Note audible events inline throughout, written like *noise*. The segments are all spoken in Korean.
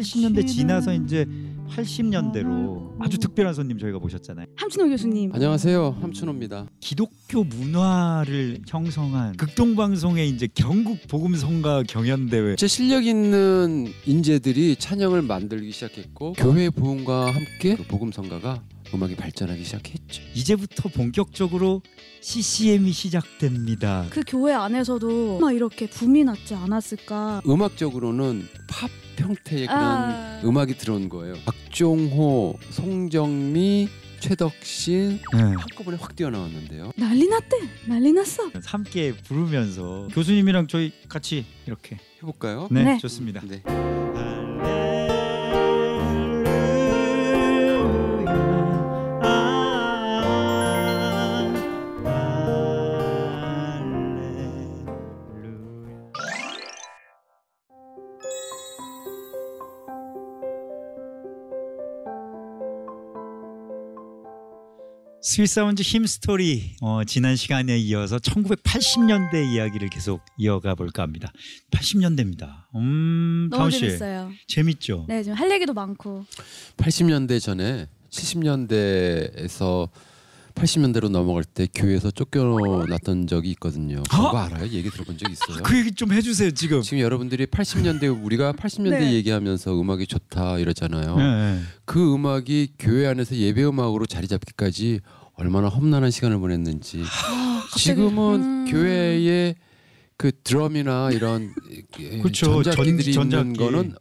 70년대 지나서 이제 80년대로 아주 특별한 손님 저희가 모셨잖아요. 함춘호 교수님. 안녕하세요 함춘호입니다. 기독교 문화를 형성한 극동방송의 이제 경국 복음성가 경연대회 제 실력 있는 인재들이 찬양을 만들기 시작했고 교회 부흥과 함께 그 복음 성가가 음악이 발전하기 시작했죠. 이제부터 본격적으로 CCM이 시작됩니다. 그 교회 안에서도 막 이렇게 붐이 났지 않았을까. 음악적으로는 팝 형태의 그런 아. 음악이 들어온 거예요. 박종호, 송정미, 최덕신 네. 한꺼번에 확 뛰어나왔는데요. 난리 났대. 난리 났어. 함께 부르면서 교수님이랑 저희 같이 이렇게 해볼까요? 네, 네. 좋습니다. 네. Sweet Sound Hymnstory 어, 지난 시간에 이어서 1980년대 이야기를 계속 이어가 볼까 합니다. 80년대입니다. 음, 너무 씨 재밌어요. 재밌죠? 네, 지금 할 얘기도 많고. 80년대 전에 70년대에서 80년대로 넘어갈 때 교회에서 쫓겨났던 적이 있거든요. 그거 알아요? 얘기 들어본 적 있어요? 그 얘기 좀 해주세요 지금. 지금 여러분들이 80년대 우리가 80년대 네. 얘기하면서 음악이 좋다 이러잖아요. 네, 네. 그 음악이 교회 안에서 예배 음악으로 자리 잡기까지 얼마나 험난한 시간을 보냈는지. 아, 지금은 음. 교회에 그 드럼이나 이런 예, *laughs* 그쵸, 전자기들이 전- 있는 전자기. 거는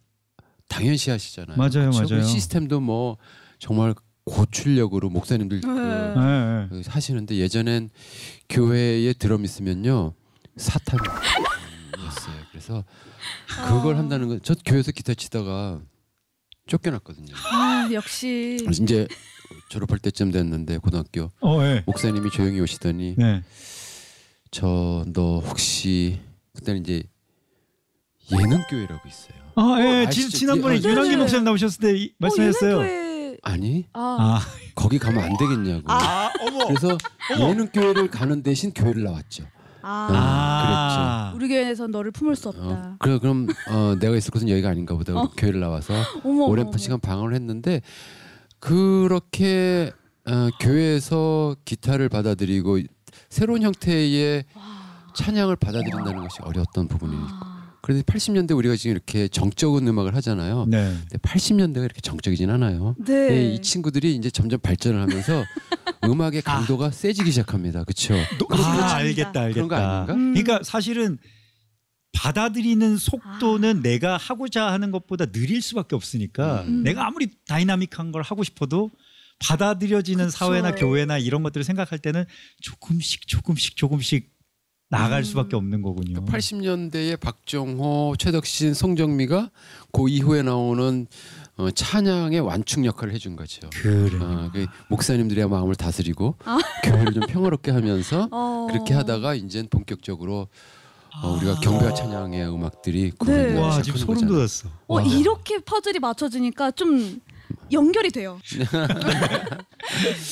당연시하시잖아요. 맞아요, 그쵸? 맞아요. 그 시스템도 뭐 정말 고출력으로 목사님들 그 네. 네, 네. 그 하시는데 예전엔 교회에 드럼 있으면요 사탄이었어요. 그래서 그걸 아. 한다는 건저 교회에서 기타 치다가 쫓겨났거든요. 아, 역시. 이제 졸업할 때쯤 됐는데 고등학교 어, 네. 목사님이 조용히 오시더니 네. 저너 혹시 그때는 이제 예능 교회라고 있어요. 아, 예. 아시죠? 지, 지난번에 예, 윤한기 네. 목사님 나오셨을 때 이- 말씀하셨어요. 어, 예능교회- 아니 아, 아, 거기 가면 안 되겠냐고. 아, 어머. 그래서 예능 교회를 가는 대신 교회를 나왔죠. 아. 아, 우리 교회에선 너를 품을 수 어, 없다. 그래 그럼 어, 내가 있을 곳은 여기가 아닌가 보다. 어. 교회를 나와서 어머. 오랜 어머, 시간 방황을 했는데 그렇게 어, 교회에서 기타를 받아들이고 새로운 형태의 와. 찬양을 받아들인다는 것이 어려웠던 부분이니까. 아. 그런데 80년대 우리가 지금 이렇게 정적인 음악을 하잖아요. 네. 근데 80년대가 이렇게 정적이진 않아요. 네. 네, 이 친구들이 이제 점점 발전을 하면서 *laughs* 음악의 강도가 세지기 시작합니다. 그렇죠? 노- 그렇죠. 아, 알겠다, 그런 거 알겠다. 아닌가? 음. 그러니까 사실은 받아들이는 속도는 내가 하고자 하는 것보다 느릴 수밖에 없으니까 음. 내가 아무리 다이나믹한 걸 하고 싶어도 받아들여지는 그쵸. 사회나 교회나 이런 것들을 생각할 때는 조금씩 조금씩 조금씩 나갈 음. 수밖에 없는 거군요. 80년대에 박정호, 최덕신, 송정미가 그 이후에 나오는 어, 찬양의 완충 역할을 해준 거죠. 그래. 어, 그 목사님들의 마음을 다스리고 아. 교회를 좀 평화롭게 하면서 어. 그렇게 하다가 이제 본격적으로 어, 우리가 경배와 찬양의 음악들이 구현되기 네. 와 지금 소름. 돋았어. 어, 와. 이렇게 퍼즐이 맞춰지니까 좀 연결이 돼요. *laughs*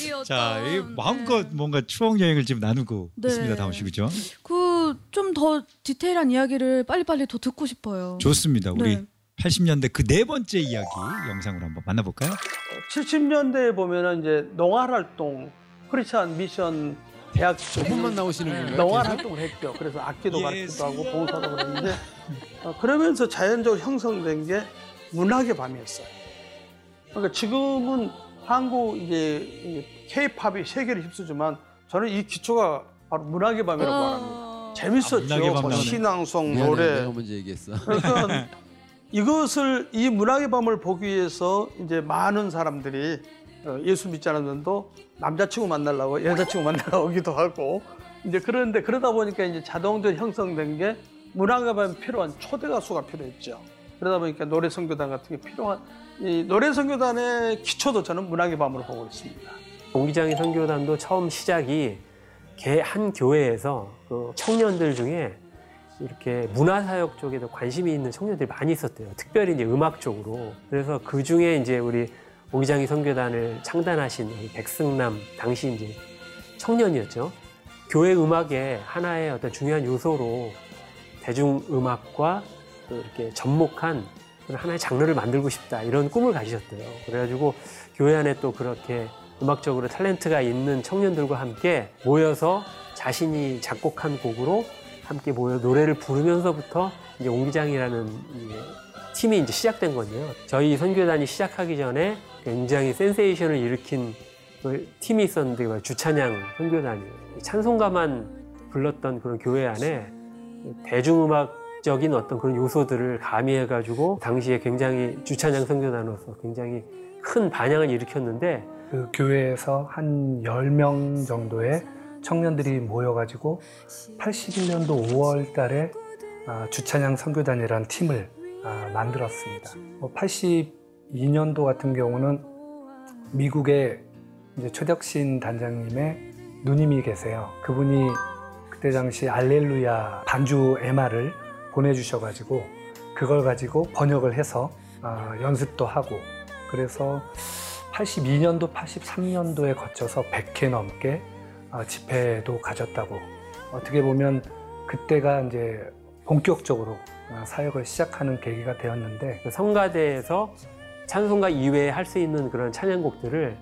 이 어떤, 자, 이 마음껏 네. 뭔가 추억 여행을 지금 나누고 네. 있습니다, 다운 씨 그죠? 그 좀 더 디테일한 이야기를 빨리빨리 더 듣고 싶어요. 좋습니다. 우리 네. 80년대 그 네 번째 이야기 영상으로 한번 만나볼까요? 70년대에 보면은 이제 농활 활동, 크리스찬 미션 대학 조금만 나오시는 건가요? 농활 계속? 활동을 했죠. 그래서 악기도 예수. 가르치기도 하고 봉사도 그랬는데 어, 그러면서 자연적으로 형성된 게 문학의 밤이었어요. 그러니까 지금은 한국 이제 K-팝이 세계를 휩쓰지만 저는 이 기초가 바로 문학의 밤이라고 말합니다. 어... 재밌었죠. 아, 뭐. 신앙송, 노래, 내가 먼저 얘기했어. 그러니까 이것을 이 문학의 밤을 보기 위해서 이제 많은 사람들이 어, 예수 믿지 않은 분도 남자친구 만나려고 여자친구 만나러 오기도 하고 이제 그런데 그러다 보니까 이제 자동적으로 형성된 게 문학의 밤에 필요한 초대 가수가 필요했죠. 그러다 보니까 노래 선교단 같은 게 필요한 이 노래 선교단의 기초도 저는 문학의 밤으로 보고 있습니다. 공기장의 선교단도 처음 시작이 개한 교회에서 그 청년들 중에 이렇게 문화사역 쪽에도 관심이 있는 청년들이 많이 있었대요. 특별히 이제 음악 쪽으로. 그래서 그 중에 이제 우리 오기장이 선교단을 창단하신 백승남 당시 이제 청년이었죠. 교회 음악의 하나의 어떤 중요한 요소로 대중 음악과 또 이렇게 접목한 하나의 장르를 만들고 싶다 이런 꿈을 가지셨대요. 그래가지고 교회 안에 또 그렇게 음악적으로 탤런트가 있는 청년들과 함께 모여서 자신이 작곡한 곡으로 함께 모여 노래를 부르면서부터 이제 옹기장이라는 팀이 이제 시작된 건데요. 저희 선교단이 시작하기 전에 굉장히 센세이션을 일으킨 그 팀이 있었는데 그 주찬양 선교단이에요. 찬송가만 불렀던 그런 교회 안에 대중음악적인 어떤 그런 요소들을 가미해가지고 당시에 굉장히 주찬양 선교단으로서 굉장히 큰 반향을 일으켰는데 그 교회에서 한 10명 정도의 청년들이 모여가지고 81년도 5월 달에 아, 주찬양 선교단이라는 팀을 아, 만들었습니다. 82년도 같은 경우는 미국에 이제 최덕신 단장님의 누님이 계세요. 그분이 그때 당시 알렐루야 반주 MR을 보내주셔가지고 그걸 가지고 번역을 해서 아, 연습도 하고 그래서 82년도, 83년도에 거쳐서 100회 넘게 아, 집회도 가졌다고 어떻게 보면 그때가 이제 본격적으로 아, 사역을 시작하는 계기가 되었는데 그 성가대에서 찬송가 이외에 할 수 있는 그런 찬양곡들을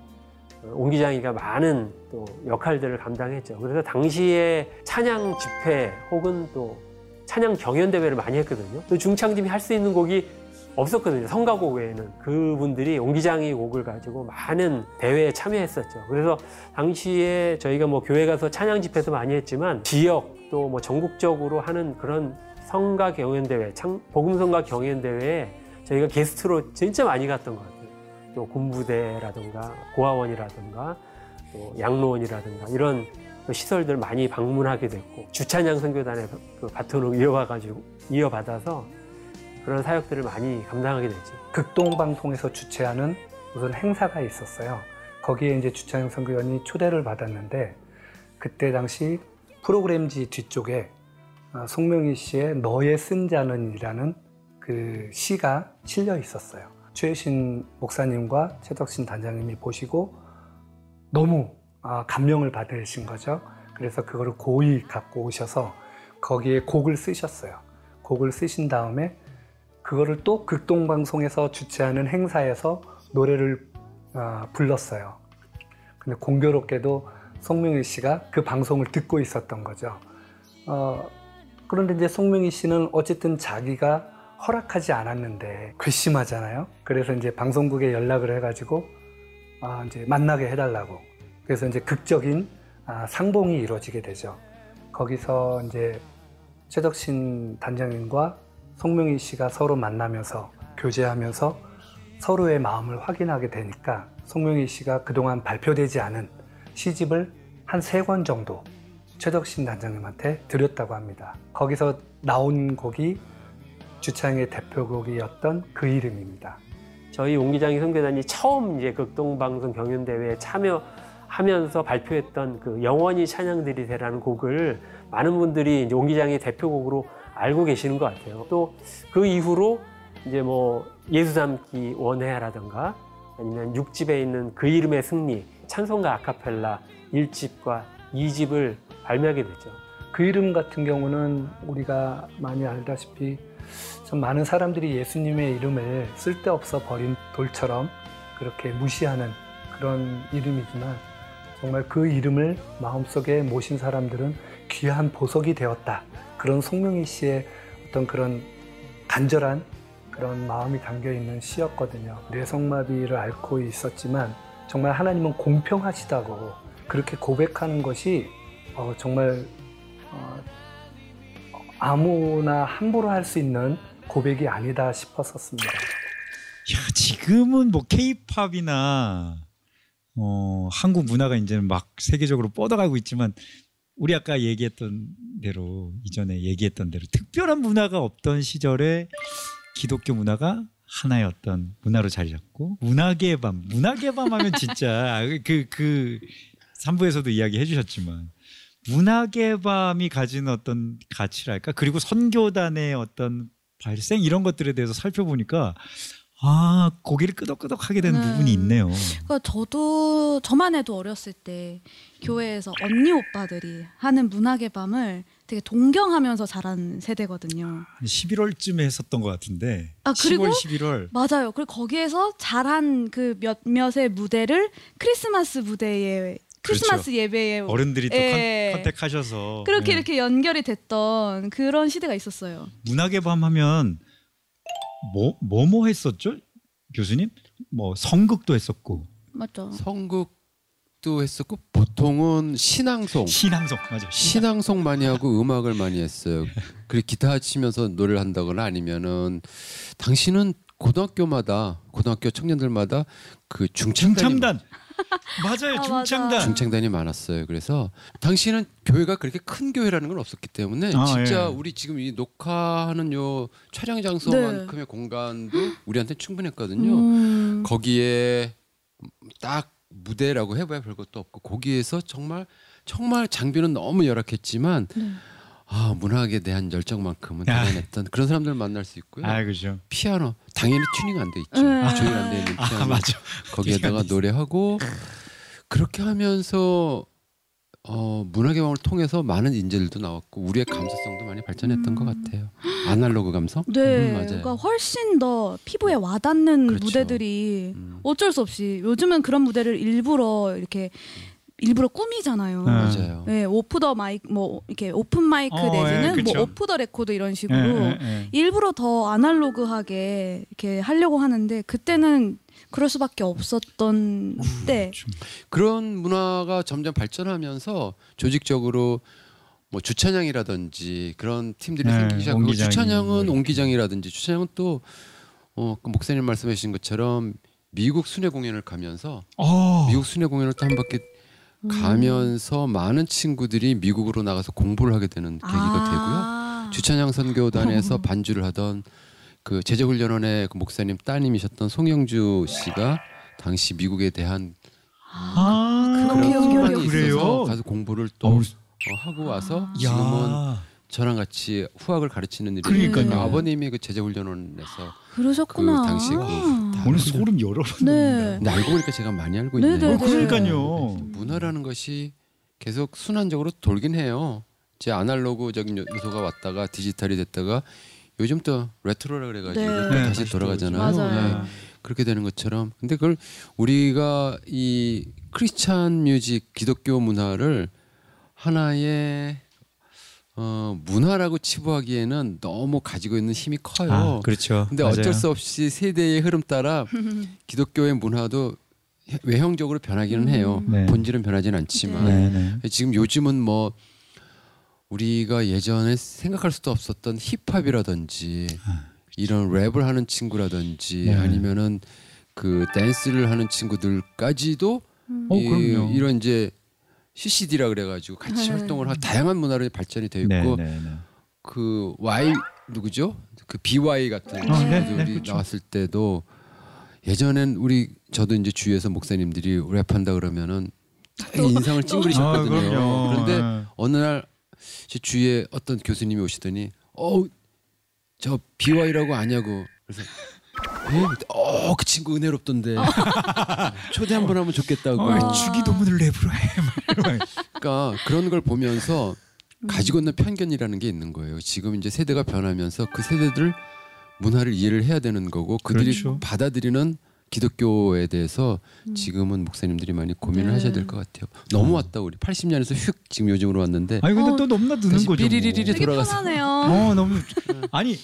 어, 옹기장이가 많은 또 역할들을 감당했죠. 그래서 당시에 찬양 집회 혹은 또 찬양 경연 대회를 많이 했거든요. 또 중창팀이 할 수 있는 곡이 없었거든요. 성가곡 외에는 그분들이 옹기장이 곡을 가지고 많은 대회에 참여했었죠. 그래서 당시에 저희가 뭐 교회 가서 찬양 집회도 많이 했지만 지역 또 뭐 전국적으로 하는 그런 성가 경연 대회, 복음 성가 경연 대회에 저희가 게스트로 진짜 많이 갔던 것 같아요. 또 군부대라든가 고아원이라든가 또 양로원이라든가 이런 시설들 많이 방문하게 됐고 주찬양 선교단의 그 바톤을 이어가가지고 이어받아서 그런 사역들을 많이 감당하게 됐죠. 극동방송에서 주최하는 무슨 행사가 있었어요. 거기에 이제 주찬양 선교단이 초대를 받았는데 그때 당시 프로그램지 뒤쪽에 어, 송명희 씨의 너의 쓴 자는이라는 그 시가 실려 있었어요. 최신 목사님과 최덕신 단장님이 보시고 너무 아, 감명을 받으신 거죠. 그래서 그거를 고이 갖고 오셔서 거기에 곡을 쓰셨어요. 곡을 쓰신 다음에 그거를 또 극동방송에서 주최하는 행사에서 노래를 아, 불렀어요. 근데 공교롭게도 송명희 씨가 그 방송을 듣고 있었던 거죠. 어, 그런데 이제 송명희 씨는 어쨌든 자기가 허락하지 않았는데 괘씸하잖아요. 그래서 이제 방송국에 연락을 해가지고 아, 이제 만나게 해달라고. 그래서 이제 극적인 아, 상봉이 이루어지게 되죠. 거기서 이제 최덕신 단장님과 송명희 씨가 서로 만나면서 교제하면서 서로의 마음을 확인하게 되니까 송명희 씨가 그동안 발표되지 않은 시집을 한 세 권 정도 최덕신 단장님한테 드렸다고 합니다. 거기서 나온 곡이 주창의 대표곡이었던 그 이름입니다. 저희 옹기장이 선교단이 처음 이제 극동방송 경연대회에 참여하면서 발표했던 그 영원히 찬양드리세라는 곡을 많은 분들이 이제 옹기장의 대표곡으로 알고 계시는 것 같아요. 또 그 이후로 이제 뭐 예수 담기 원해라든가 아니면 6집에 있는 그 이름의 승리, 찬송가 아카펠라 1집과 2집을 발매하게 됐죠. 그 이름 같은 경우는 우리가 많이 알다시피 참 많은 사람들이 예수님의 이름을 쓸데없어 버린 돌처럼 그렇게 무시하는 그런 이름이지만 정말 그 이름을 마음속에 모신 사람들은 귀한 보석이 되었다. 그런 송명희 씨의 어떤 그런 간절한 그런 마음이 담겨 있는 시였거든요. 뇌성마비를 앓고 있었지만 정말 하나님은 공평하시다고 그렇게 고백하는 것이 어, 정말 어, 아무나 함부로 할 수 있는 고백이 아니다 싶었었습니다. 야, 지금은 뭐 케이팝이나 어, 한국 문화가 이제 막 세계적으로 뻗어가고 있지만 우리 아까 얘기했던 대로 이전에 얘기했던 대로 특별한 문화가 없던 시절에 기독교 문화가 하나의 어떤 문화로 자리 잡고 문화의 밤, 문화의 밤 하면 진짜 *laughs* 그, 그 3부에서도 이야기 해 주셨지만 문학의 밤이 가진 어떤 가치랄까 그리고 선교단의 어떤 발생 이런 것들에 대해서 살펴보니까 아 고개를 끄덕끄덕하게 되는 네. 부분이 있네요. 그러니까 저도 저만 해도 어렸을 때 교회에서 언니 오빠들이 하는 문학의 밤을 되게 동경하면서 자란 세대거든요. 한 11월쯤에 했었던 것 같은데. 아, 그리고 10월, 11월. 맞아요. 그리고 거기에서 잘한 그 몇몇의 무대를 크리스마스 무대에 크리스마스 예배에 그렇죠. 어른들이 또 예. 컨, 택하셔서 그렇게 이렇게 연결이 됐던 그런 시대가 있었어요. 문학의 밤 하면 뭐 뭐 뭐 했었죠? 교수님? 뭐 성극도 했었고 맞죠? 성극도 했었고 보통은 신앙송 신앙송 맞아. 신앙 송 많이 하고 음악을 많이 했어요. 그리고 기타 치면서 노래를 한다거나 아니면은 당신은 고등학교마다 고등학교 청년들마다 그 중창단이 중창단. *laughs* 맞아요. 아, 맞아. 중창단. 중창단이 많았어요. 그래서 당시는 교회가 그렇게 큰 교회라는 건 없었기 때문에 아, 진짜 예. 우리 지금 이 녹화하는 요 촬영 장소만큼의 공간도 우리한테 충분했거든요. 음. 거기에 딱 무대라고 해봐야 별 것도 없고 거기에서 정말 정말 장비는 너무 열악했지만 네. 아 문학에 대한 열정만큼은 야. 대단했던 그런 사람들 만날 수 있고요. 아 그죠. 피아노 당연히 튜닝 안 돼 있죠. 네. 조율 안 돼 있는 아 피아노 맞아. 거기에다가 노래하고 그렇게 하면서 어, 문학의 밤을 통해서 많은 인재들도 나왔고 우리의 감수성도 많이 발전했던 것 같아요. 아날로그 감성? 네, 음, 맞아요. 그러니까 훨씬 더 피부에 와닿는 그렇죠. 무대들이 음. 어쩔 수 없이 요즘은 그런 무대를 일부러 이렇게 일부러 꾸미잖아요. 네. 맞아요. 네, off the mic 뭐 이렇게 open mic 어, 내지는 예, 그쵸. 뭐 오프 더 레코드 이런 식으로 예, 예, 예. 일부러 더 아날로그하게 이렇게 하려고 하는데 그때는 그럴 수밖에 없었던 때. 좀. 그런 문화가 점점 발전하면서 조직적으로 뭐 주찬양이라든지 그런 팀들이 네, 생기기 시작하고 옹기장이. 주찬양은 옹기장이라든지 주찬양은 또 어, 그 목사님 말씀해 주신 것처럼 미국 순회 공연을 가면서 어. 미국 순회 공연을 또 한 바퀴 가면서 많은 친구들이 미국으로 나가서 공부를 하게 되는 계기가 되고요. 아. 주찬양 선교단에서 *laughs* 반주를 하던 그 제자훈련원의 그 목사님 따님이셨던 송영주 씨가 당시 미국에 대한 아, 그런 소망이? 있어서 가서 공부를 또 어, 하고 와서 아. 지금은 야. 저랑 같이 후학을 가르치는 일이 그러니까요. 있는데 아버님이 그 제자훈련원에서 그러셨구나. 그 당시 그 다- 오늘 소름 여러 번 네. 근데 알고 보니까 제가 많이 알고 네, 있네요. 네, 어, 그러니까요. 문화라는 것이 계속 순환적으로 돌긴 해요. 제 아날로그적인 요- 요소가 왔다가 디지털이 됐다가 요즘 또 레트로라 그래가지고 네. 또 네, 다시 다시 돌아가잖아요. 맞아요. 네. 그렇게 되는 것처럼 근데 그걸 우리가 이 Christian music 기독교 문화를 하나의 어, 문화라고 치부하기에는 너무 가지고 있는 힘이 커요. 아, 그렇죠. 근데 맞아요. 어쩔 수 없이 세대의 흐름 따라 *laughs* 기독교의 문화도 외형적으로 변하기는 해요. 네. 본질은 변하지는 않지만 네, 네. 지금 요즘은 뭐 우리가 예전에 생각할 수도 없었던 힙합이라든지 이런 랩을 하는 친구라든지 네. 아니면은 그 댄스를 하는 친구들까지도 어, 이, 그럼요. 이런 이제 CCD라 그래가지고 같이 네. 활동을 하고 다양한 문화로 발전이 되어 네, 있고 네, 네. 그 Y 누구죠? 그 BY 같은 아, 네, 친구들이 네, 그렇죠. 나왔을 때도 예전엔 우리 저도 이제 주위에서 목사님들이 랩한다 그러면은 되게 인상을 아, 찡그리셨거든요. 그럼요. 그런데 네. 어느 날 제 주위에 어떤 교수님이 오시더니 어저 BY라고 아냐고 그래서 어 그 친구 은혜롭던데 *laughs* 초대 한 번 하면 좋겠다고 어. 주기도문을 랩으로 해? 그러니까 그런 걸 보면서 음. 가지고 있는 편견이라는 게 있는 거예요. 지금 이제 세대가 변하면서 그 세대들 문화를 이해를 해야 되는 거고 그들이 그렇죠. 받아들이는 기독교에 대해서 지금은 목사님들이 많이 고민을 음. 네. 하셔야 될 것 같아요. 너무 왔다 우리 80년에서 휙 지금 요즘으로 왔는데 아니 근데 어, 또 너무나 느는 다시 거죠. 뭐. 삐리리리리 되게 돌아가서. 편하네요. 어 너무 *laughs* 아니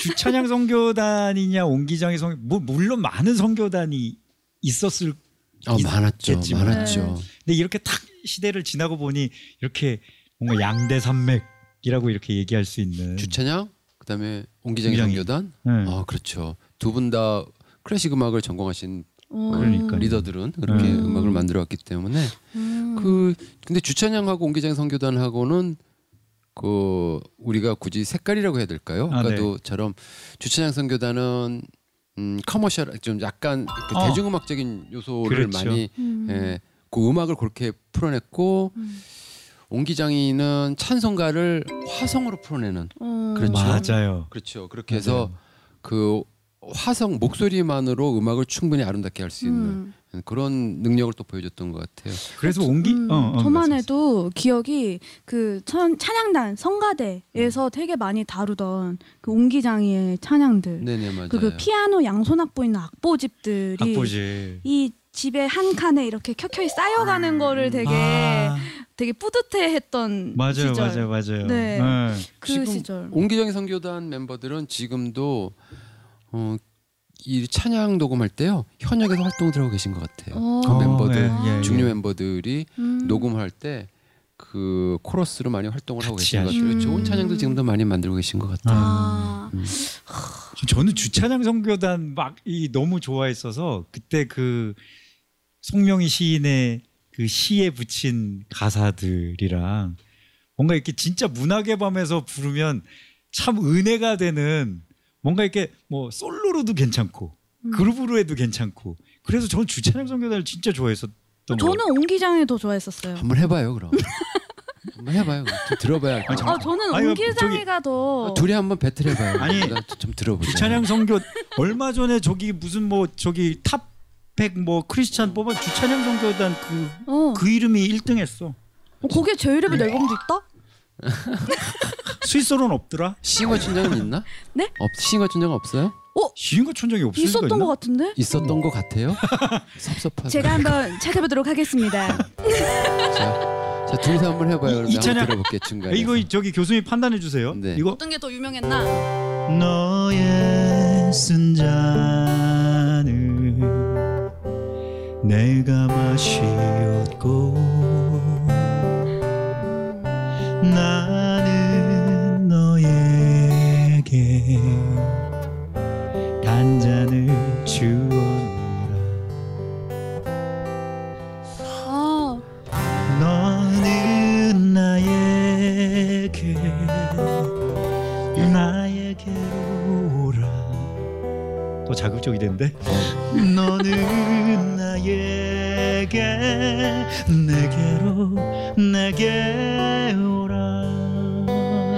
주찬양 성교단이냐 옹기장의 성, 뭐 물론 많은 성교단이 있었을. 어, 많았죠, 있겠지만. 많았죠. 네. 근데 이렇게 탁 시대를 지나고 보니 이렇게 뭔가 양대 산맥이라고 이렇게 얘기할 수 있는. 주찬양 그다음에 옹기장의. 성교단. 네. 아 그렇죠. 두 분 다 클래식 음악을 전공하신 어. 그러니까요. 리더들은 그렇게 음. 음악을 만들어 왔기 때문에 음. 그 근데 주찬양하고 옹기장 성교단하고는 그 우리가 굳이 색깔이라고 해야 될까요? 아, 아까도처럼 주찬양 성교단은 음 커머셜 좀 약간 그 어. 대중음악적인 요소를 그렇죠. 많이 음. 예, 그 음악을 그렇게 풀어냈고 음. 옹기장이는 찬송가를 화성으로 풀어내는 어. 그렇죠. 맞아요. 그렇죠. 그렇게 해서 그 화성 목소리만으로 음악을 충분히 아름답게 할 수 있는 음. 그런 능력을 또 보여줬던 것 같아요. 그래서 옹기 음, 어, 어, 저만. 해도 기억이 그 천, 찬양단 성가대에서 되게 많이 다루던 그 옹기장이의 찬양들 네네 맞아요. 그, 그 피아노 양손악보 있는 악보집들이 악보지. 이 집에 한 칸에 이렇게 켜켜이 쌓여가는 거를 되게 아, 되게 뿌듯해했던 맞아요, 시절. 맞아요, 맞아요. 네. 네. 그 시절. 옹기장의 선교단 멤버들은 지금도 어, 이 찬양 녹음할 때요 현역에서 활동들 하고 계신 것 같아요. 어. 그 멤버들 예, 예, 중요 예. 멤버들이 음. 녹음할 때 그 코러스로 많이 활동을 하고 계신 것 같아요. 좋은 찬양들 지금도 많이 만들고 계신 것 같아요. 아, 음. 저는 주찬양 선교단 막 이 너무 좋아했어서 그때 그 송명희 시인의 그 시에 붙인 가사들이랑 뭔가 이렇게 진짜 문학의 밤에서 부르면 참 은혜가 되는 뭔가 이렇게 뭐 솔로로도 괜찮고 음. 그룹으로 해도 괜찮고 그래서 저는 주찬양 선교단을 진짜 좋아했었던 거 저는 옹기장이 더 좋아했었어요. 한번 해봐요 그럼. *laughs* 한번 해봐요. 좀 들어봐야 거. 아 저는 아니, 옹기장이가 더 둘이 한번 배틀 해봐요. 아니, 나좀 들어보자. 주찬양 선교 얼마 전에 저기 무슨 뭐 저기 탑100 뭐 크리스찬 뽑아 주찬양 선교단 그, 어, 그 이름이 1등했어. 어, 거기에 제 이름의 앨범도 있다? *laughs* 스위스로는 없더라. 싱어 춘장은 있나? 네? 없 싱어 춘장 없어요? 시인과 천장이 없을 수가 있었던 있나? 것 같은데? 있었던 것 같아요. *laughs* 섭섭하다. 제가 한번 찾아보도록 하겠습니다. *laughs* 자, 자 둘이서 한번 해봐요. 그럼 이나 찬양- 한번 들어볼게 중간에. 이거 저기 교수님 판단해 주세요. 네. 이거 어떤 게 더 유명했나? 너의 쓴 잔을 내가 마시었고 자극적이 된대 너는 나에게 내게로 내게 오라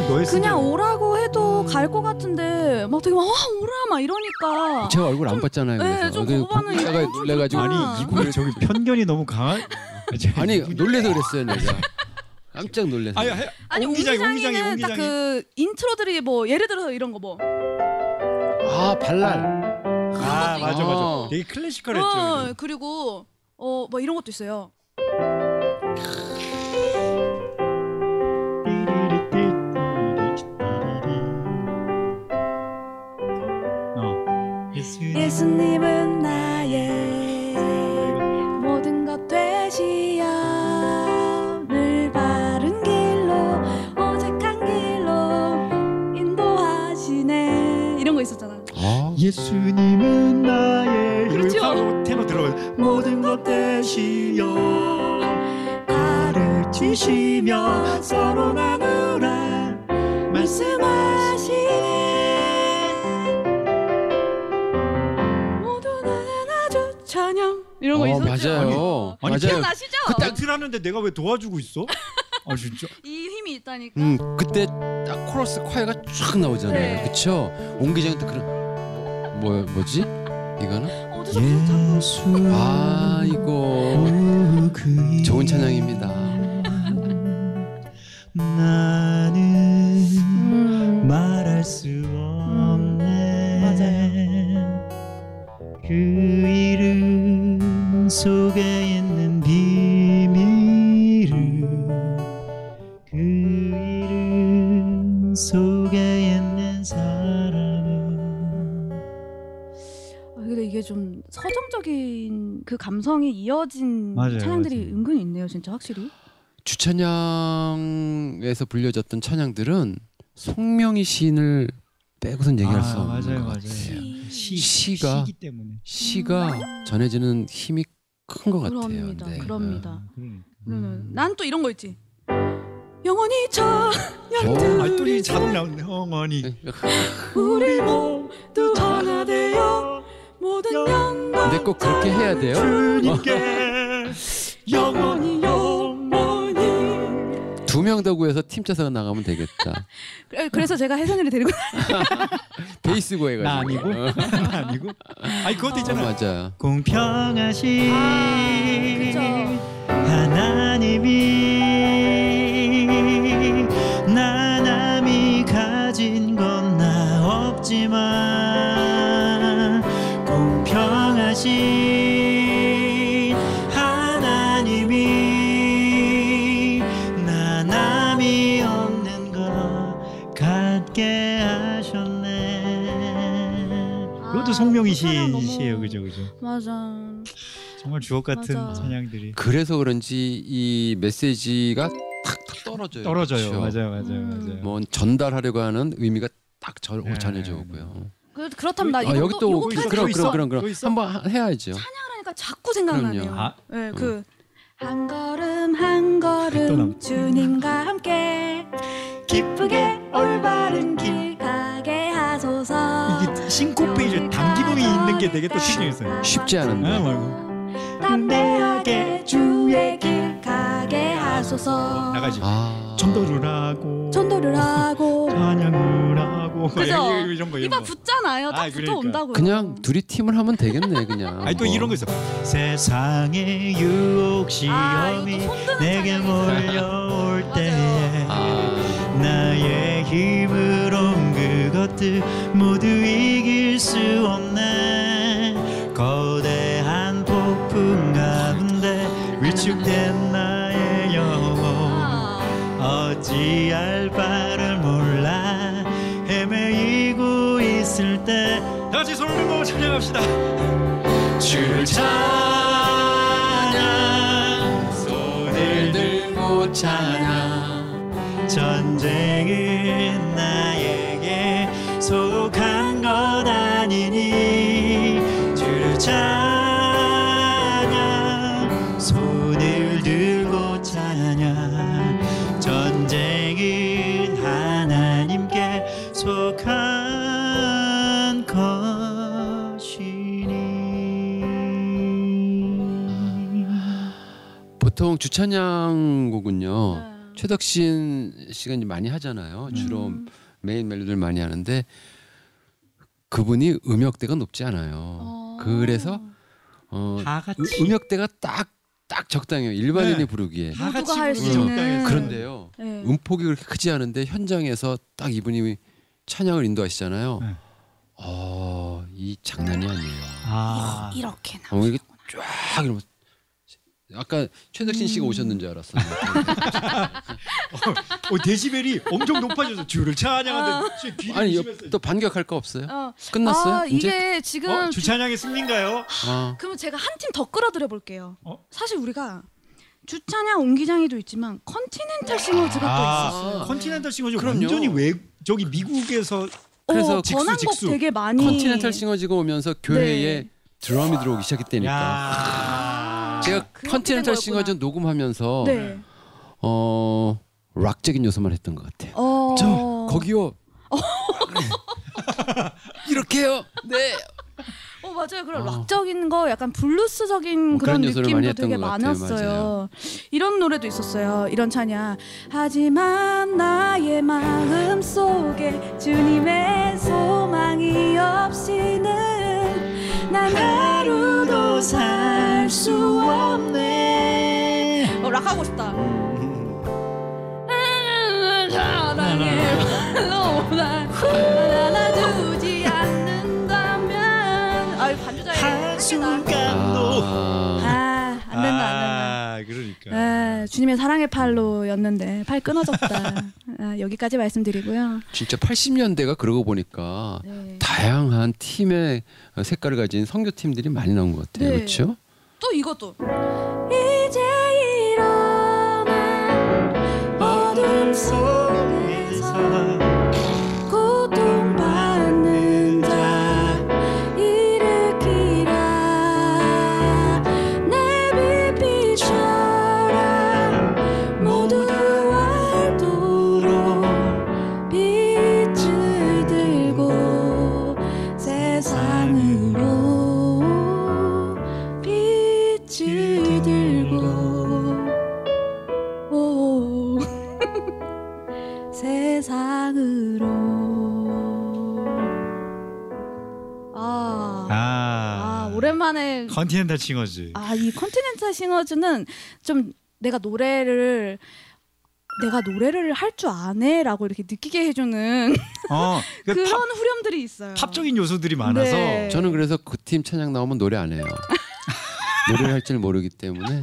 너의 그냥 쓴 오라고 해도 갈 것 같은데 막 되게 막 와, 오라 막 이러니까 제 얼굴 안 봤잖아요. 네, 그래서 좀 그거는 좀 놀래가지고. 아니 이거 저기 편견이 너무 강한 *laughs* 아니 놀래서 그랬어요 내가. 깜짝 놀래서. 아니 해- 아니 옹기장이, 옹기장이, 옹기장이. 딱그 intro들이 뭐 예를 들어서 이런 거 뭐. 아 발랄. 아 맞아 맞아 어. 되게 클래시컬했죠 어. 그리고 어 뭐 이런 것도 있어요. 예수님은 나의 그렇죠. 바로 테너 들어가요 모든 것 되시여 가르치시며 서로 나누라 말씀하시네 모두 나는 아주 찬양 이런 거 어, 있었죠. 맞아요. 아니, 맞아요. 기억나시죠? 딱 틀하는데 내가 왜 도와주고 있어? 아 진짜 *laughs* 이 힘이 있다니까. 음 그때 딱 코러스 콰이가 쫙 나오잖아요. 네. 그쵸? 옹기장 때 그런 뭐 뭐지? 이거는? 예수 아 이거 그 좋은 찬양입니다. 나는 음. 말할 수 없네 맞아요. 그 이름 속에 있는 비밀을 그 이름 속 아, 이게 좀 서정적인 그 감성이 이어진 맞아요, 찬양들이 맞아요. 은근히 있네요, 진짜 확실히. 주찬양에서 불려졌던 찬양들은 송명희 시인을 빼고선 얘기할 수 없는 맞아요 것 맞아요. 시, 시가- 시기 때문에 시가 전해지는 힘이 큰 것 같아요. 그럽니다. 네. 그럽니다. 그러니까. 그러면 난또 이런 거 있지. 영원히 저 어, 아, 또이 자동 나오네 어머니 우리 모두 하나 되어 근데 꼭 그렇게 해야 돼요? 주님께 *laughs* 영원히 영원히 두 명 더 구해서 팀 짜서 나가면 되겠다. *laughs* 그래- 그래서 제가 혜선이를 데리고 *laughs* 베이스 구해가지고. 나 아니고 어, 나 아니고. 아니 그것도 어, 있잖아. 맞아. 공평하신 아. 하나님이 공평하신 하나님이 나 남이 없는 것 같게 하셨네. 그것도 아, 그 너무- 시예요, 그죠, 그죠. 맞아. 정말 주옥 같은 맞아. 찬양들이 그래서 그런지 이 메시지가 탁탁 떨어져요. 떨어져요. 그렇죠? 맞아요, 맞아요, 음. 맞아요. 뭐 전달하려고 하는 의미가 딱 절, 네, 전해져 네, 오고요. 그, 그렇다면 나 아, 이거 여기 또 요거까지 그럼 또 그럼? 그럼 그럼 또 있어? 한번 하- 해야죠. 하니까 자꾸 생각나네요. 아. 네, 그 한 걸음 한 걸음 남- 주님과 함께 기쁘게 올바른 길 가게 하소서. 이게 싱코페이션 당기봉이 있는 게 되게 또 특징이었어요. 쉽지 않은데. 아, 말고. 담대하게 주의 길 가게 하소서. 나가지. 아. 전도를 하고 전도를 하고. 찬양을 하고 막 그죠? 이런, 이런 거 이런 이봐 거. 붙잖아요. 딱 아, 그러니까. 붙어 온다고요. 그냥 둘이 팀을 하면 되겠네 그냥. 아니 또 뭐. 이런 거 있어. 세상의 유혹 아, 시험이 손 드는 내게. 몰려올. 때에 아. 나의 힘으로 그것들 모두 이길 수 없네 거대한 폭풍 가운데 위축된 나의 영혼 아, 어찌할 바 때. 다시 손을 들고 찬양합시다. 주를 찬양. 손을 들고 찬양. 전쟁은 나에게 속한 것 아니니. 주를 찬양 보통 주찬양곡은요 네. 최덕신 씨가 이제 많이 하잖아요. 주로 음. 메인 멜로디를 많이 하는데 그분이 음역대가 높지 않아요. 어. 그래서 어, 다 같이 으- 음역대가 딱 딱 적당해요. 일반인이 네. 부르기에. 다 같이 할수 부르면 있는. 적당해요. 그런데요. 네. 음폭이 그렇게 크지 않은데 현장에서 딱 이분이 찬양을 인도하시잖아요. 네. 어, 이 장난이 아니에요. 아, 이 렇게 나. 어, 이게 쫙 이러면 아까 최덕신 씨가 음. 오셨는 줄 알았어요. 어, 데시벨이 엄청 높아져서 주를 찬양하는데 제 귀를 아니 옆-. 또 반격할 거 없어요? 어. 끝났어요? 아, 이제? 이게 지금 어, 주찬양의 승리인가요? 아, 그러면 제가 한 팀 더 끌어들여 볼게요. 어? 사실 우리가 주찬양 옹기장이도 있지만 Continental Singers가 또 있었어요. 아, Continental Singers 그럼요. 완전히 외 저기 미국에서 그래서 어, 직수, 번안곡 직수. 되게 많이 Continental Singers가 오면서 교회에 네. 드럼이 들어오기 시작했다니까. 야. 제가 Continental Singers 녹음하면서 네. 어 락적인 요소만 했던 것 같아요. 어. 저 거기요. *laughs* 이렇게요. 네. 어 맞아요. 그런 어. 락적인 거 약간 블루스적인 뭐 그런 그런 느낌도 되게 것 같아요. 많았어요. 이런 노래도 있었어요. 이런 찬양. 하지만 나의 마음 속에 주님의 소망이 없이는 난 하루도 살 수 없네. 어, 락 하고 싶다. 사랑의 말로 날 안아주지 않는다면 아 반주자의 한순간도 아, 아, 안 된다, 안 된다. 아, 그러니까. 아, 주님의 사랑의 팔로였는데 팔 끊어졌다. 아, 여기까지 말씀드리고요. 진짜 80년대가 그러고 보니까 네. 다양한 팀의 색깔을 가진 선교 팀들이 많이 나온 것 같아요. 네. 그렇죠? 또 이것도 이제 일어나 어둠 속에서 Continental Singers. 아 이 Continental Singers는 좀 내가 노래를 내가 노래를 할 줄 아네라고 이렇게 느끼게 해주는 어, *laughs* 그 그런 팝, 후렴들이 있어요. 팝적인 요소들이 많아서 네. 저는 그래서 그 팀 찬양 나오면 노래 안 해요. 노래를 할 줄 모르기 때문에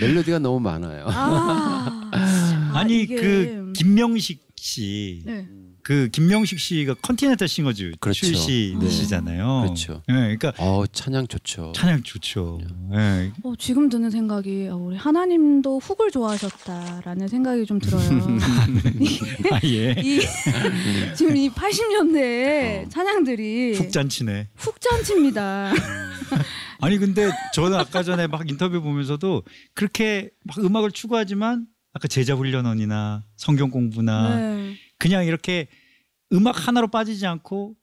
멜로디가 너무 많아요. 아, *laughs* 아니 이게- 그 김명식 씨. 네. 그 김명식 씨가 Continental Singers 그렇죠. 출신이시잖아요. 그렇죠. 네, 그러니까 어 찬양 좋죠. 찬양 좋죠. 네. 어, 지금 드는 생각이 어, 우리 하나님도 훅을 좋아하셨다라는 생각이 좀 들어요. *laughs* 아 예. 이, 지금 이 80년대 어. 찬양들이 훅 잔치네. 훅 잔치입니다. *laughs* 아니 근데 저는 아까 전에 막 인터뷰 보면서도 그렇게 막 음악을 추구하지만 아까 제자 훈련원이나 성경 공부나 네. 그냥 이렇게 음악 하나로 빠지지 않고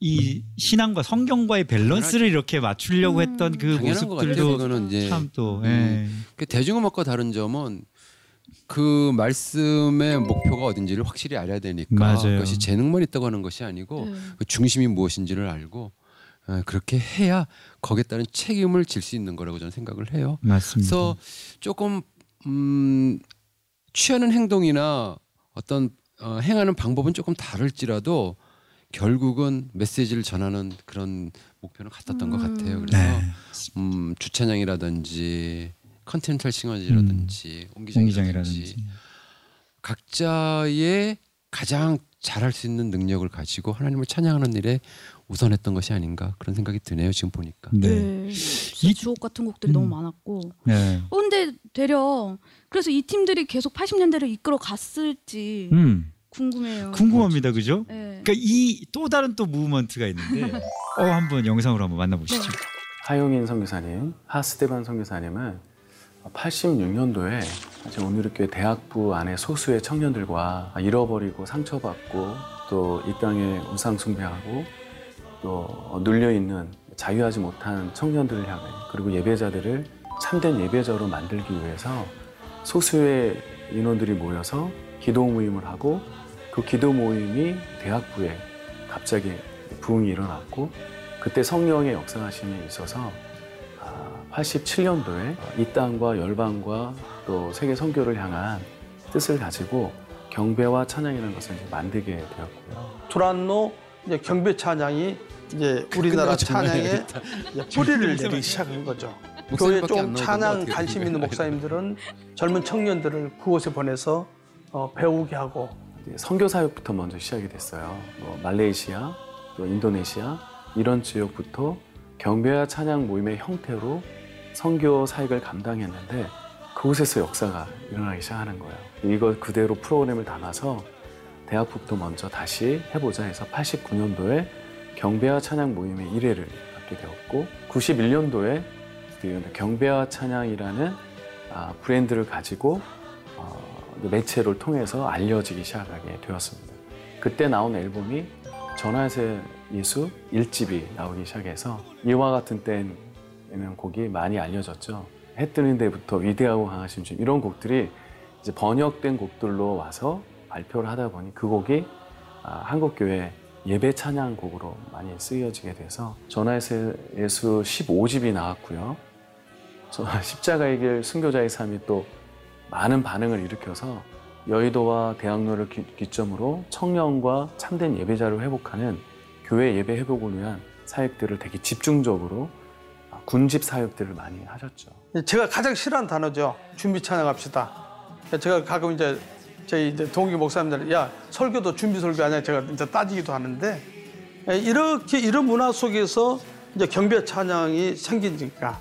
이 신앙과 성경과의 밸런스를 이렇게 맞추려고 음. 했던 그것 같아요. 모습들도 그거는 이제 참또 음. 예. 그 대중음악과 다른 점은 그 말씀의 목표가 어딘지를 확실히 알아야 되니까 맞아요. 그것이 재능만 있다고 하는 것이 아니고 네. 그 중심이 무엇인지를 알고 어, 그렇게 해야 거기에 따른 책임을 질 수 있는 거라고 저는 생각을 해요. 맞습니다. 그래서 조금 음, 취하는 행동이나 어떤 어, 행하는 방법은 조금 다를지라도 결국은 메시지를 전하는 그런 목표는 같았던 것 음. 같아요. 그래서 네. 음, 주찬양이라든지 Continental Singers라든지 옹기장이라든지 옹기장이라든지 각자의 가장 잘할 수 있는 능력을 가지고 하나님을 찬양하는 일에 우선했던 것이 아닌가 그런 생각이 드네요. 지금 보니까. 네. 네. 이- 주옥 같은 곡들이 음. 너무 많았고. 네. 어, 근데 되려 그래서 이 팀들이 계속 80년대를 이끌어 갔을지 음. 궁금해요. 궁금합니다. 그죠? 네. 그러니까 이 또 다른 또 무브먼트가 있는데 *laughs* 어 한번 영상으로 한번 만나보시죠. 하용인 선교사님, 하스테반 선교사님은 86년도에 오늘의 교회 대학부 안에 소수의 청년들과 잃어버리고 상처받고 또 이 땅에 우상 숭배하고 또 눌려 있는 자유하지 못한 청년들을 향해 그리고 예배자들을 참된 예배자로 만들기 위해서 소수의 인원들이 모여서 기도 모임을 하고 그 기도 모임이 대학부에 갑자기 부흥이 일어났고 그때 성령의 역사하심이 있어서 87년도에 이 땅과 열방과 또 세계 선교를 향한 뜻을 가지고 경배와 찬양이라는 것을 만들게 되었고요. 이제 경배 찬양이 이제 우리나라 끝나고 전화해 찬양에. 이제 뿌리를 내리기 시작한 거죠. 교회 나오던데 찬양 관심. 있는 목사님들은 젊은 청년들을 그곳에 보내서 어, 배우게 하고 선교 사역부터 먼저 시작이 됐어요. 뭐 말레이시아, 또 인도네시아 이런 지역부터 경배와 찬양 모임의 형태로 선교 사역을 감당했는데 그곳에서 역사가 일어나기 시작하는 거예요. 이걸 그대로 프로그램을 담아서 대학부터 먼저 다시 해보자 해서 89년도에 경배와 찬양 모임의 1회를 갖게 되었고 91년도에 경배와 찬양이라는 아, 브랜드를 가지고 어, 매체를 통해서 알려지기 시작하게 되었습니다. 그때 나온 앨범이 전화세 예수 1집이 나오기 시작해서 이와 같은 때에는 곡이 많이 알려졌죠. 해 뜨는 데부터 위대하고 강하신 주 이런 곡들이 이제 번역된 곡들로 와서 발표를 하다 보니 그 곡이 아, 한국 교회 예배 찬양 곡으로 많이 쓰여지게 돼서 전화세 예수 15집이 나왔고요. 저 십자가의 길 순교자의 삶이 또 많은 반응을 일으켜서 여의도와 대학로를 기, 기점으로 청년과 참된 예배자를 회복하는 교회 예배 회복을 위한 사역들을 되게 집중적으로 아, 군집 사역들을 많이 하셨죠. 제가 가장 싫어하는 단어죠. 준비 찬양합시다. 제가 가끔 이제 저희 이제 동기 목사님들 야 설교도 준비 설교 아니야 제가 이제 따지기도 하는데 예, 이렇게 이런 문화 속에서 이제 경배 찬양이 생기니까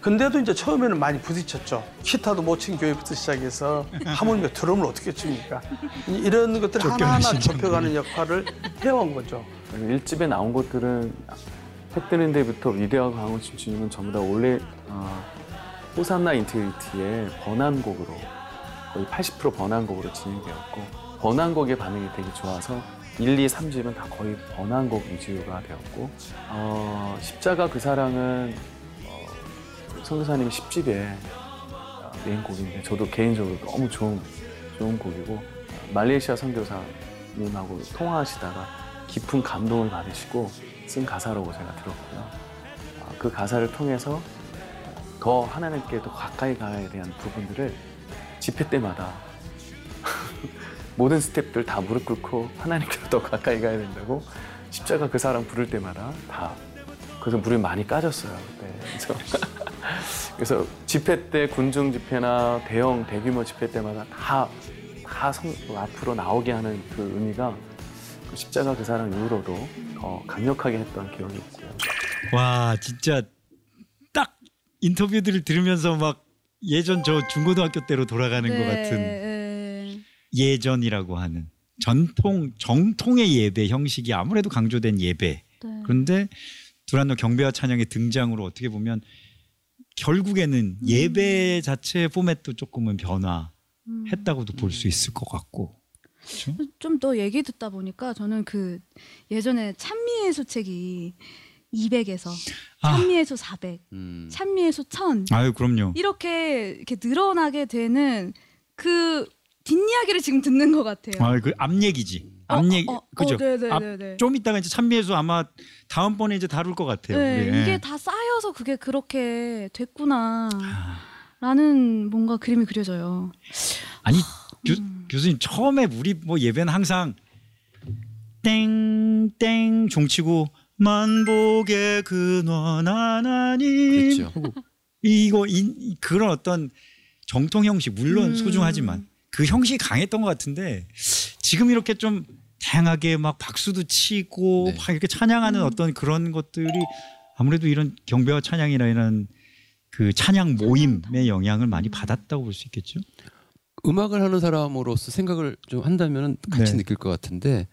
근데도 이제 처음에는 많이 부딪혔죠. 기타도 못 친 교회부터 시작해서 하모니카 드럼을 어떻게 칩니까? 이- 이런 것들 하나하나 좁혀가는 역할을 해온 거죠. 일집에 나온 것들은 해 뜨는 데부터 위대하고 강한 주님은 전부 다 원래 어, 호산나 인테리티의 번안곡으로 거의 80% 번안곡으로 진행되었고 번안곡의 반응이 되게 좋아서 1, 2, 3집은 다 거의 번안곡 위주가 되었고 어, 십자가 그 사랑은 어, 선교사님 10집의 메인 곡인데 저도 개인적으로 너무 좋은 좋은 곡이고 어, 말레이시아 선교사님하고 통화하시다가 깊은 감동을 받으시고 쓴 가사라고 제가 들었고요. 아, 그 가사를 통해서 더 하나님께 더 가까이 가야 대한 부분들을 집회 때마다 *laughs* 모든 스탭들 다 무릎 꿇고 하나님께로 더 가까이 가야 된다고 십자가 그 사람 부를 때마다 다 그래서 물이 많이 까졌어요. 그때. 그래서, *laughs* 그래서 집회 때 군중 집회나 대형 대규모 집회 때마다 다, 다 성, 앞으로 나오게 하는 그 의미가 그 십자가 그 사람 이후로도 더 강력하게 했던 기억이 있고요. 와 진짜 딱 인터뷰들을 들으면서 막 예전 저 중고등학교 때로 돌아가는 것 같은 네. 예전이라고 하는 전통 정통의 예배 형식이 아무래도 강조된 예배. 네. 그런데 두란노 경배와 찬양의 등장으로 어떻게 보면 결국에는 음. 예배 자체의 포맷도 조금은 변화했다고도 음. 볼수 있을 것 같고. 그렇죠? 좀더 얘기 듣다 보니까 저는 그 예전에 찬미의 수책이 200에서 아. 찬미의 수 400, 음. 찬미의 수1000 아유 그럼요. 이렇게 이렇게 늘어나게 되는 그 뒷이야기를 지금 듣는 것 같아요. 아 그 앞 얘기지. 어, 앞얘기 어, 어, 그죠? 어, 네네네네. 앞- 좀 이따가 이제 찬미에서 아마 다음번에 이제 다룰 것 같아요. 네, 우리. 이게 예. 다 쌓여서 그게 그렇게 됐구나. 아. 라는 뭔가 그림이 그려져요. 아니 교, 음. 교 수님 처음에 우리 뭐 예배는 항상 땡땡 종치고 만복의 근원 하나님 그렇죠. 이거 이, 이- 그런 어떤 정통 형식 물론 음. 소중하지만 그 형식이 강했던 것 같은데 지금 이렇게 좀 다양하게 막 박수도 치고 네. 막 이렇게 찬양하는 음. 어떤 그런 것들이 아무래도 이런 경배와 찬양이나 이런 그 찬양 모임의 영향을 많이 받았다고 볼 수 있겠죠. 음악을 하는 사람으로서 생각을 좀 한다면 같이 네. 느낄 것 같은데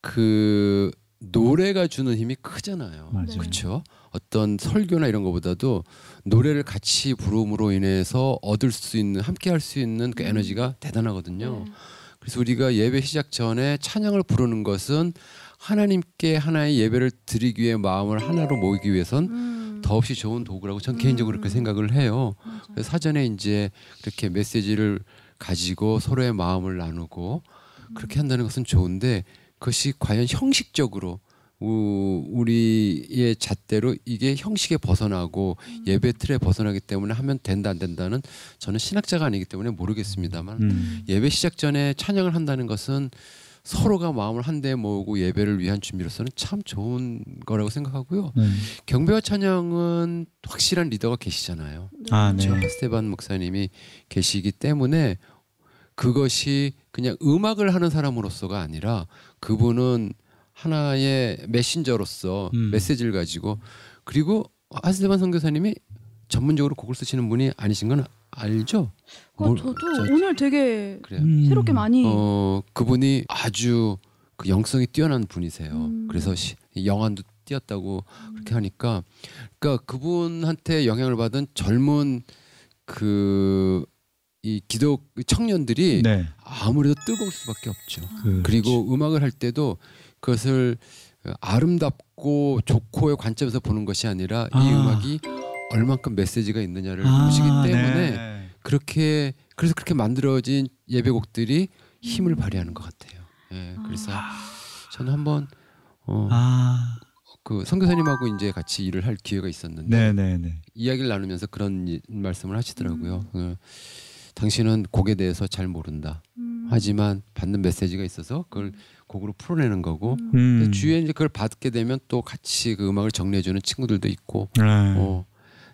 그 노래가 주는 힘이 크잖아요. 맞아요. 그렇죠? 어떤 설교나 이런 것보다도 노래를 같이 부름으로 인해서 얻을 수 있는 함께 할 수 있는 그 에너지가 대단하거든요. 네. 그래서 우리가 예배 시작 전에 찬양을 부르는 것은 하나님께 하나의 예배를 드리기 위해 마음을 하나로 모이기 위해선 음. 더없이 좋은 도구라고 전 개인적으로 그렇게 생각을 해요. 그래서 사전에 이제 그렇게 메시지를 가지고 서로의 마음을 나누고 그렇게 한다는 것은 좋은데 그것이 과연 형식적으로 우- 우리의 잣대로 이게 형식에 벗어나고 예배 틀에 벗어나기 때문에 하면 된다 안 된다는 저는 신학자가 아니기 때문에 모르겠습니다만 음. 예배 시작 전에 찬양을 한다는 것은 서로가 마음을 한데 모으고 예배를 위한 준비로서는 참 좋은 거라고 생각하고요. 네. 경배와 찬양은 확실한 리더가 계시잖아요. 아, 네. 그렇죠? 스테반 목사님이 계시기 때문에 그것이 그냥 음악을 하는 사람으로서가 아니라 그분은 하나의 메신저로서 음. 메시지를 가지고 그리고 하스테반 선교사님이 전문적으로 곡을 쓰시는 분이 아니신 건 알죠? 그 뭘- 저도 저- 오늘 되게. 음. 새롭게 많이 어 그분이 아주 그 영성이 뛰어난 분이세요. 음. 그래서 시, 영안도 뛰었다고 그렇게 하니까 그러니까 그분한테 영향을 받은 젊은 그 이 기독 청년들이 네. 아무래도 뜨거울 수밖에 없죠. 그, 그리고 음악을 할 때도 그것을 아름답고 좋고의 관점에서 보는 것이 아니라 이 아. 음악이 얼만큼 메시지가 있느냐를 아, 보시기 때문에 네. 그렇게 그래서 그렇게 만들어진 예배곡들이 힘을 발휘하는 것 같아요. 예, 그래서 저는 한번 어, 아, 그 선교사님하고 이제 같이 일을 할 기회가 있었는데 네, 네, 네. 이야기를 나누면서 그런 이- 말씀을 하시더라고요. 어, 당신은 곡에 대해서 잘 모른다. 음. 하지만 받는 메시지가 있어서 그걸 곡으로 풀어내는 거고 음. 근데 주위에 이제 그걸 받게 되면 또 같이 그 음악을 정리해주는 친구들도 있고 네. 어,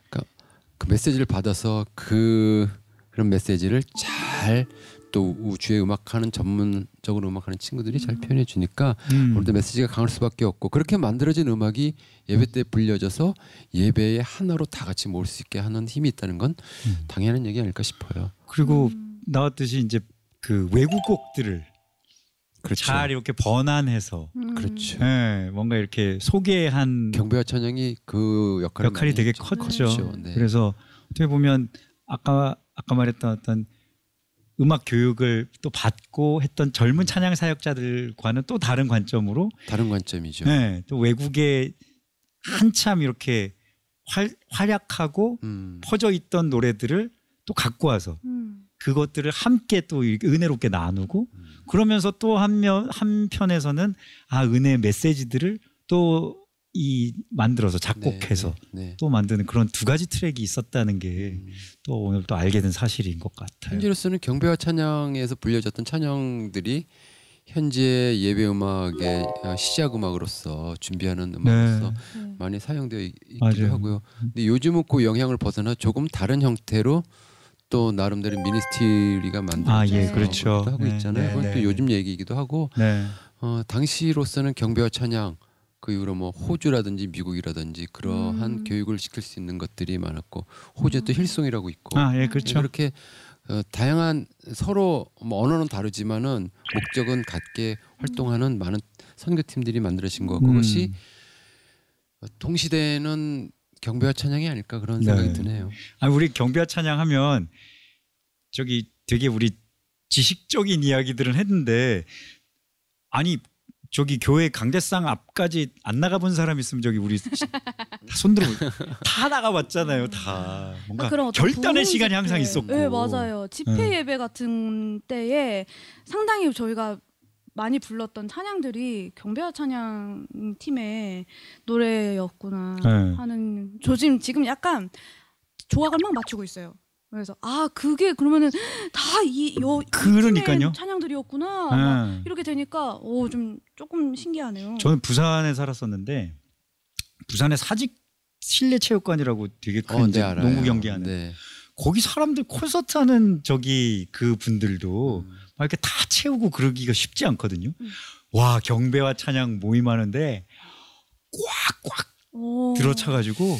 그러니까 그 메시지를 받아서 그 그런 메시지를 잘 또 우주의 음악하는 전문적으로 음악하는 친구들이 잘 표현해 주니까 음. 오늘도 메시지가 강할 수밖에 없고 그렇게 만들어진 음악이 예배 때 불려져서 예배의 하나로 다 같이 모을 수 있게 하는 힘이 있다는 건 음. 당연한 얘기 아닐까 싶어요. 그리고 음. 나왔듯이 이제 그 외국 곡들을 그렇죠. 잘 이렇게 번안해서 음. 그렇죠. 네, 뭔가 이렇게 소개한 경배와 찬양이 그 역할을 역할이 되게 했죠. 컸죠. 그렇죠. 네. 그래서 어떻게 보면 아까 아까 말했던 어떤 음악 교육을 또 받고 했던 젊은 찬양 사역자들과는 또 다른 관점으로 다른 관점이죠. 네, 또 외국에 한참 이렇게 활, 활약하고 음. 퍼져 있던 노래들을 또 갖고 와서 음. 그것들을 함께 또 이렇게 은혜롭게 나누고 그러면서 또 한면 한편에서는 아 은혜 메시지들을 또 이 만들어서 작곡해서 네, 네. 또 만드는 그런 두 가지 트랙이 있었다는 게또 음. 오늘 또 알게 된 사실인 것 같아요. 현재로서는 경배와 찬양에서 불려졌던 찬양들이 현재 예배 음악의 어, 시작 음악으로서 준비하는 음악으로서 네. 많이 사용되어 있- 있기도 맞아요. 하고요. 근데 요즘은 그 영향을 벗어나 조금 다른 형태로 또 나름대로 미니스트리가 만들어져서 아, 예, 그렇죠. 하고 네, 있잖아요. 네, 그건 네, 또 네. 요즘 얘기이기도 하고 네. 어, 당시로서는 경배와 찬양 그 이후로 뭐 호주라든지 미국이라든지 그러한 음. 교육을 시킬 수 있는 것들이 많았고 호주에 또 힐송이라고 있고 아, 예, 그렇죠. 그렇게 어, 다양한 서로 뭐 언어는 다르지만은 목적은 같게 활동하는 많은 선교팀들이 만들어진 거 그것이 음. 어, 동시대에는 경배와 찬양이 아닐까 그런 네. 생각이 드네요. 아, 우리 경배와 찬양하면 저기 되게 우리 지식적인 이야기들은 했는데 아니 저기 교회 강대상 앞까지 안 나가본 사람 있으면 저기 우리 다 손 들어 다 나가봤잖아요 다 뭔가 아, 결단의 시간이 집회. 항상 있었고 네 맞아요. 집회 네. 예배 같은 때에 상당히 저희가 많이 불렀던 찬양들이 경배와 찬양 팀의 노래였구나 네. 하는 저 지금 지금 약간 조각을 막 맞추고 있어요. 그래서 아 그게 그러면은 다 이요 그러니까요. 찬양들이었구나 막 네. 이렇게 되니까 오 좀 조금 신기하네요. 저는 부산에 살았었는데 부산에 사직 실내 체육관이라고 되게 큰 어, 네. 농구 경기하는 네. 거기 사람들 콘서트 하는 저기 그 분들도 음. 막 이렇게 다 채우고 그러기가 쉽지 않거든요. 음. 와 경배와 찬양 모임하는데 꽉꽉 오. 들어차가지고 아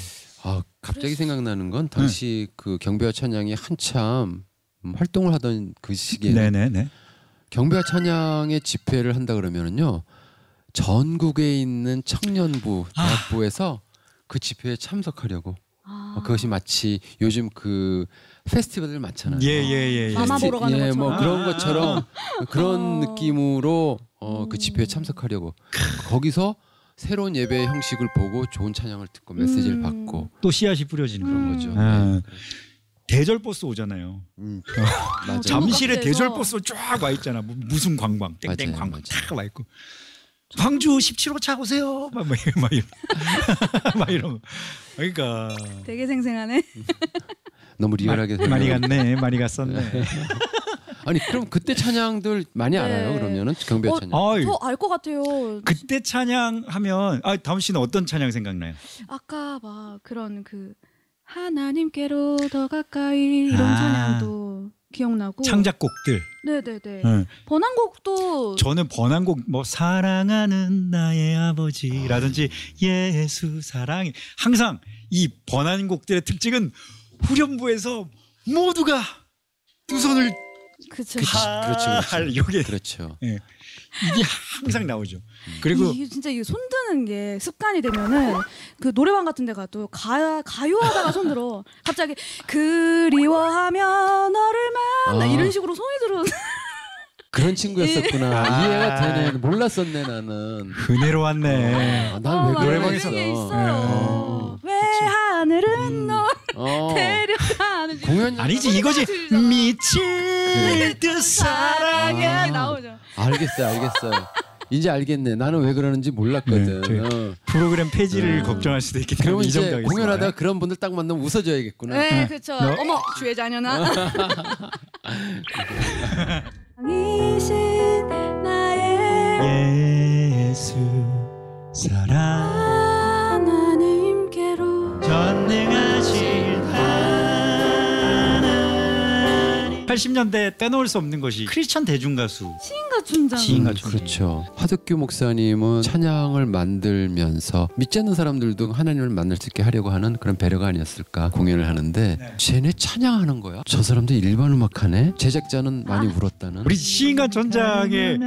갑자기 생각나는 건 당시 그 경배와 찬양이 한참 음, 활동을 하던 그 시기에는 네네네. 경배와 찬양의 집회를 한다 그러면은요 전국에 있는 청년부 아. 대학부에서 그 집회에 참석하려고 아. 어, 그것이 마치 요즘 그 페스티벌들 많잖아요. 예예예. 예, 마마 페스티- 보러 가는 예, 것처럼. 뭐 그런 것처럼 그런 어. 느낌으로 어, 그 음. 집회에 참석하려고 거기서 새로운 예배 형식을 보고 좋은 찬양을 듣고 메시지를 음. 받고 또 씨앗이 뿌려지는 그런 음. 거죠. 아. 네. 대절 버스 오잖아요. 음, *laughs* 어, 맞아요. 잠실에. 대절 버스 쫙 와 있잖아. 무- 무슨 관광 땡땡 맞아요, 관광. 쫙 와 있고. 광주 17호 차 오세요. 막, 막, 막, 이런, *laughs* 막 이런 거. 그러니까 되게 생생하네. *laughs* 너무 리얼하게 많이. 갔네, 많이 갔었네. 아니 그럼 그때 찬양들 많이 네. 알아요? 그러면은 경배 어, 찬양. 아이, 저알것 같아요. 그때 찬양 하면 아 다음 씨는 어떤 찬양 생각나요? 아까 막 그런 그 하나님께로 더 가까이 이런 아. 찬양도 기억나고. 창작곡들. 네네네. 응. 번안곡도 저는 번안곡 뭐 사랑하는 나의 아버지라든지 예수 사랑해 항상 이 번안곡들의 특징은 후렴부에서 모두가 두 손을 그쵸. 그치, 그렇죠, 그렇죠. 할 요게 그렇죠. 이게 항상 나오죠. 그리고 이게 진짜 이게 손 드는 게 습관이 되면은 그 노래방 같은 데 가도 가, 가요하다가 손 들어. 갑자기 그리워하면 너를 만나 아. 이런 식으로 손이 들어. 그런 친구였었구나. 아. 이해가 되네. 몰랐었네 나는. 그네로 왔네. 아, 어, 난왜 맞아요. 노래방에서- 이게 네. 있어요. 왜 하늘은 너 어. 데려가는 공연 아니지 이거지. 미칠 듯 사랑해 아. 나오죠. 알겠어요, 알겠어요. 이제 알겠네. 나는 왜 그러는지 몰랐거든. 네, 저희 어. 프로그램 폐지를 음. 걱정할 수도 있기 때문에 그러면 이 정도 이제 하겠습니다. 공연하다가 그런 분들 딱 만나면 웃어줘야겠구나. 네, 그렇죠. 너- 어머, 주의 자녀나. 이신 나의 예수 사랑 하나님께로 전능하 80년대 빼놓을 수 없는 것이 크리스천 대중 가수 시인과 춘장. 시인과 음, 춘장. 그렇죠. 하덕규 목사님은 찬양을 만들면서 믿지 않는 사람들도 하나님을 만날 수 있게 하려고 하는 그런 배려가 아니었을까 공연을 하는데 네. 쟤네 찬양하는 거야? 저 사람들 일반 음악하네? 제작자는 많이 울었다는. 우리 시인과 전장의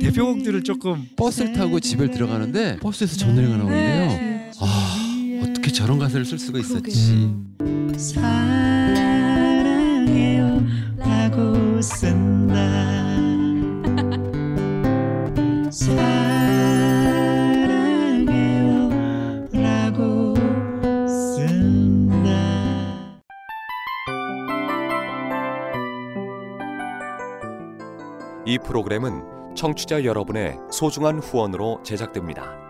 대표곡들을 조금 버스를 타고 집에 들어가는데 버스에서 저 노래가 나오는데요. 네. 아 어떻게 저런 가사를 쓸 수가. 있었지? 사랑해요 라고 쓴다 사랑해요 라고 쓴다 이 프로그램은 청취자 여러분의 소중한 후원으로 제작됩니다.